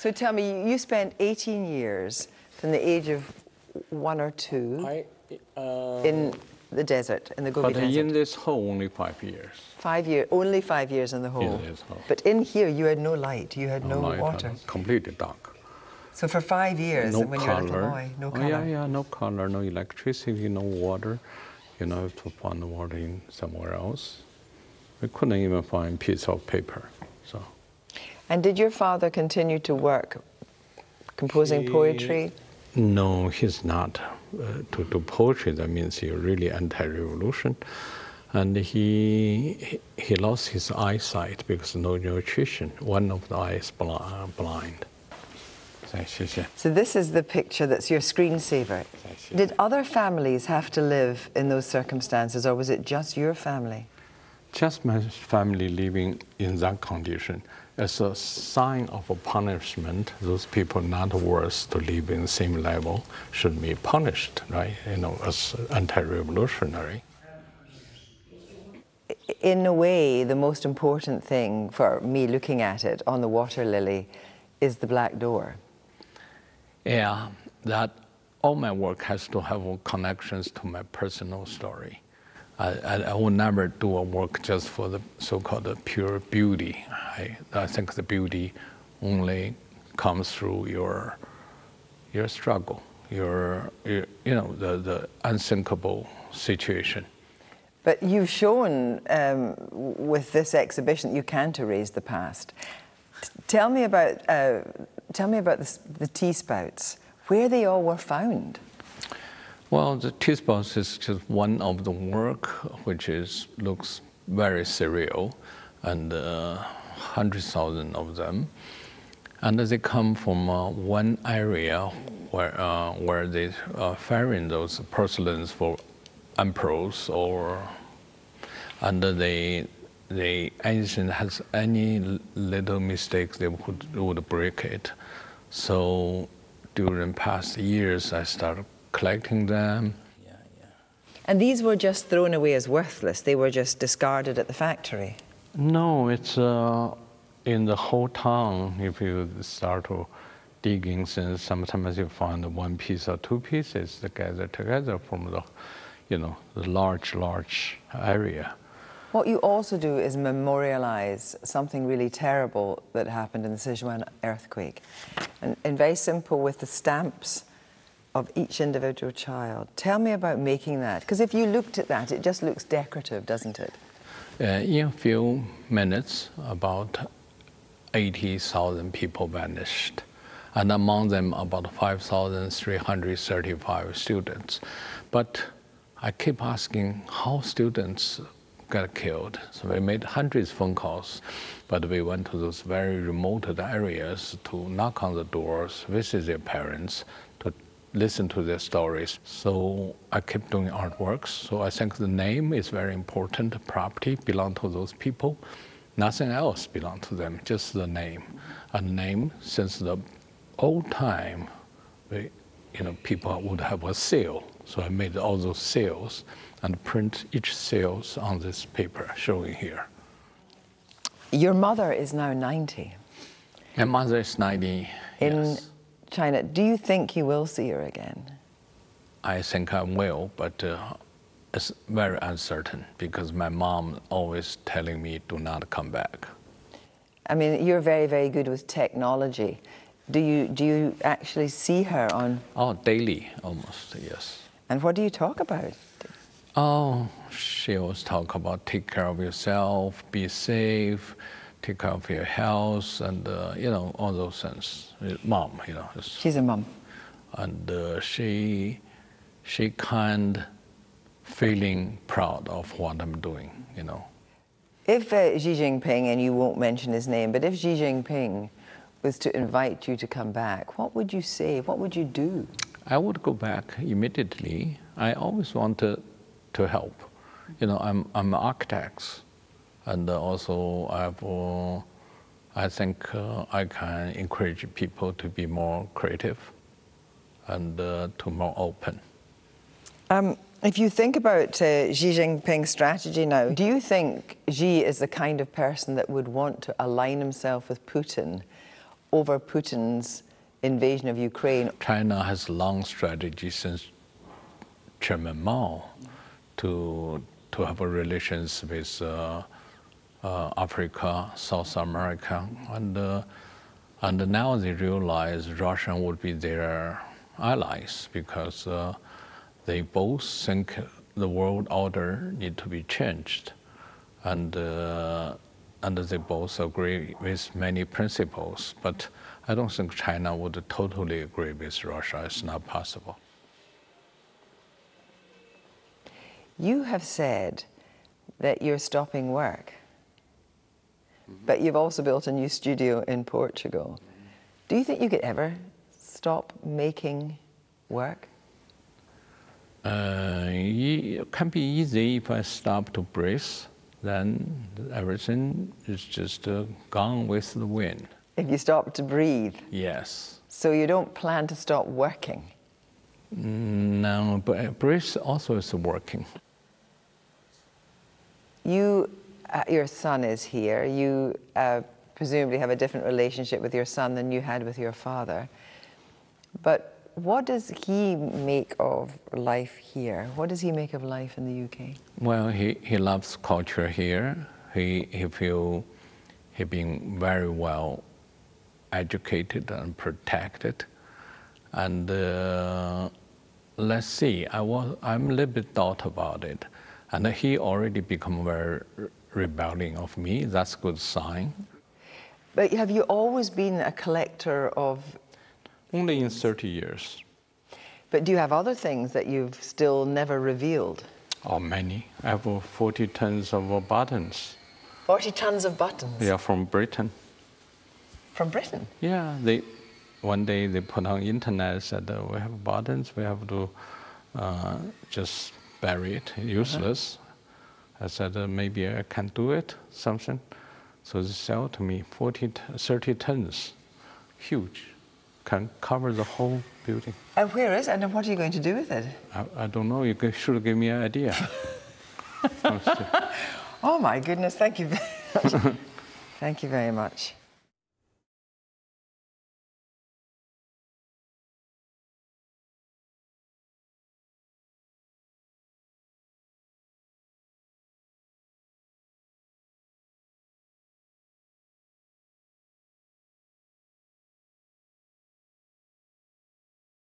So tell me, you spent 18 years from the age of one or two I, uh, in the desert, in the Gobi but Desert. in this hole, only five years. Five years, only five years in the hole. this hole. But in here, you had no light, you had no, light, uh, water. Completely dark. So for five years, No when you were a little color. boy, no Oh, color. yeah, yeah, no color, no electricity, no water. You know, to find the water in somewhere else. We couldn't even find a piece of paper. So and did your father continue to work, composing he, poetry? No, he's not. Uh, to do poetry, that means he's really anti-revolution. And he he lost his eyesight because no nutrition. One of the eyes uh, blind. So this is the picture that's your screensaver. Did other families have to live in those circumstances, or was it just your family? Just my family living in that condition as a sign of a punishment. Those people not worth to live in the same level should be punished, right? You know, as anti-revolutionary. In a way, the most important thing for me looking at it on the water lily is the black door. Yeah, that all my work has to have connections to my personal story. I, I, will never do a work just for the so-called pure beauty. I, I think the beauty only comes through your your struggle, your, your you know the, the unthinkable situation. But you've shown um, with this exhibition that you can't erase the past. T- tell me about uh, tell me about the, the tea spouts, where they all were found. Well, the tea spouts is just one of the work which is looks very surreal, and uh, hundreds thousand of them, and they come from uh, one area where uh, where they uh, ferrying those porcelains for emperors or, and they they anything has any little mistakes they would would break it, so during past years I started collecting them. And these were just thrown away as worthless. They were just discarded at the factory. No, it's uh, in the whole town. If you start to digging, since sometimes you find one piece or two pieces together together from the, you know, the large, large area. What you also do is memorialize something really terrible that happened in the Sichuan earthquake. And, and very simple with the stamps of each individual child. Tell me about making that. Because if you looked at that, it just looks decorative, doesn't it? Uh, in a few minutes, about 80,000 people vanished, and among them, about 5,335 students. But I keep asking how students got killed. So we made hundreds of phone calls, but we went to those very remote areas to knock on the doors, visit their parents, to listen to their stories. So I kept doing artworks. So I think the name is very important. Property belong to those people. Nothing else belong to them, just the name. A name since the old time, we, you know, people would have a seal. So I made all those seals and print each seals on this paper showing here. Your mother is now 90 My mother is 90. in yes. China. Do you think you will see her again? I think I will, but uh, it's very uncertain because my mom always telling me do not come back. I mean, you're very, very good with technology. Do you, do you actually see her on, Oh, daily almost, yes. and what do you talk about? Oh, she always talk about take care of yourself, be safe, take care of your health, and uh, you know all those things. Uh, Mom, you know, She's a mom. and uh, she she kind feeling proud of what I'm doing, you know. If uh, Xi Jinping, and you won't mention his name, but if Xi Jinping was to invite you to come back, what would you say? What would you do? I would go back immediately. I always wanted to help. You know, I'm I'm an architect, and also I've. Uh, I think uh, I can encourage people to be more creative, and uh, to more open. Um, if you think about uh, Xi Jinping's strategy now, do you think Xi is the kind of person that would want to align himself with Putin? over Putin's invasion of Ukraine? China has long strategy since Chairman Mao to to have relations with uh, Africa, South America, and uh, and now they realize Russia would be their allies because uh, they both think the world order need to be changed, and uh, and they both agree with many principles. But I don't think China would totally agree with Russia. It's not possible. You have said that you're stopping work, but you've also built a new studio in Portugal. Do you think you could ever stop making work? Uh, it can be easy if I stop to breathe, then everything is just uh, gone with the wind. If you stop to breathe? Yes. So you don't plan to stop working? No, but breathe also is working. You, uh, your son is here. You uh, presumably have a different relationship with your son than you had with your father. But what does he make of life here? What does he make of life in the UK? Well, he, he loves culture here. He, he feel he being very well educated and protected. And uh, let's see, I was, I'm a little bit doubt about it. And he already become very rebelling of me. That's good sign. But have you always been a collector of? Only in 30 years. But do you have other things that you've still never revealed? Oh, many. I have 40 tons of buttons. 40 tons of buttons? Yeah, from Britain. From Britain? Yeah, they. One day they put on internet said uh, we have buttons. We have to uh, just bury it, useless. Uh-huh. I said, uh, maybe I can do it, something. So they sell to me 40, 30 tons, huge, can cover the whole building. And where is it, and what are you going to do with it? I, I don't know, you should give me an idea. oh my goodness, thank you very much. thank you very much.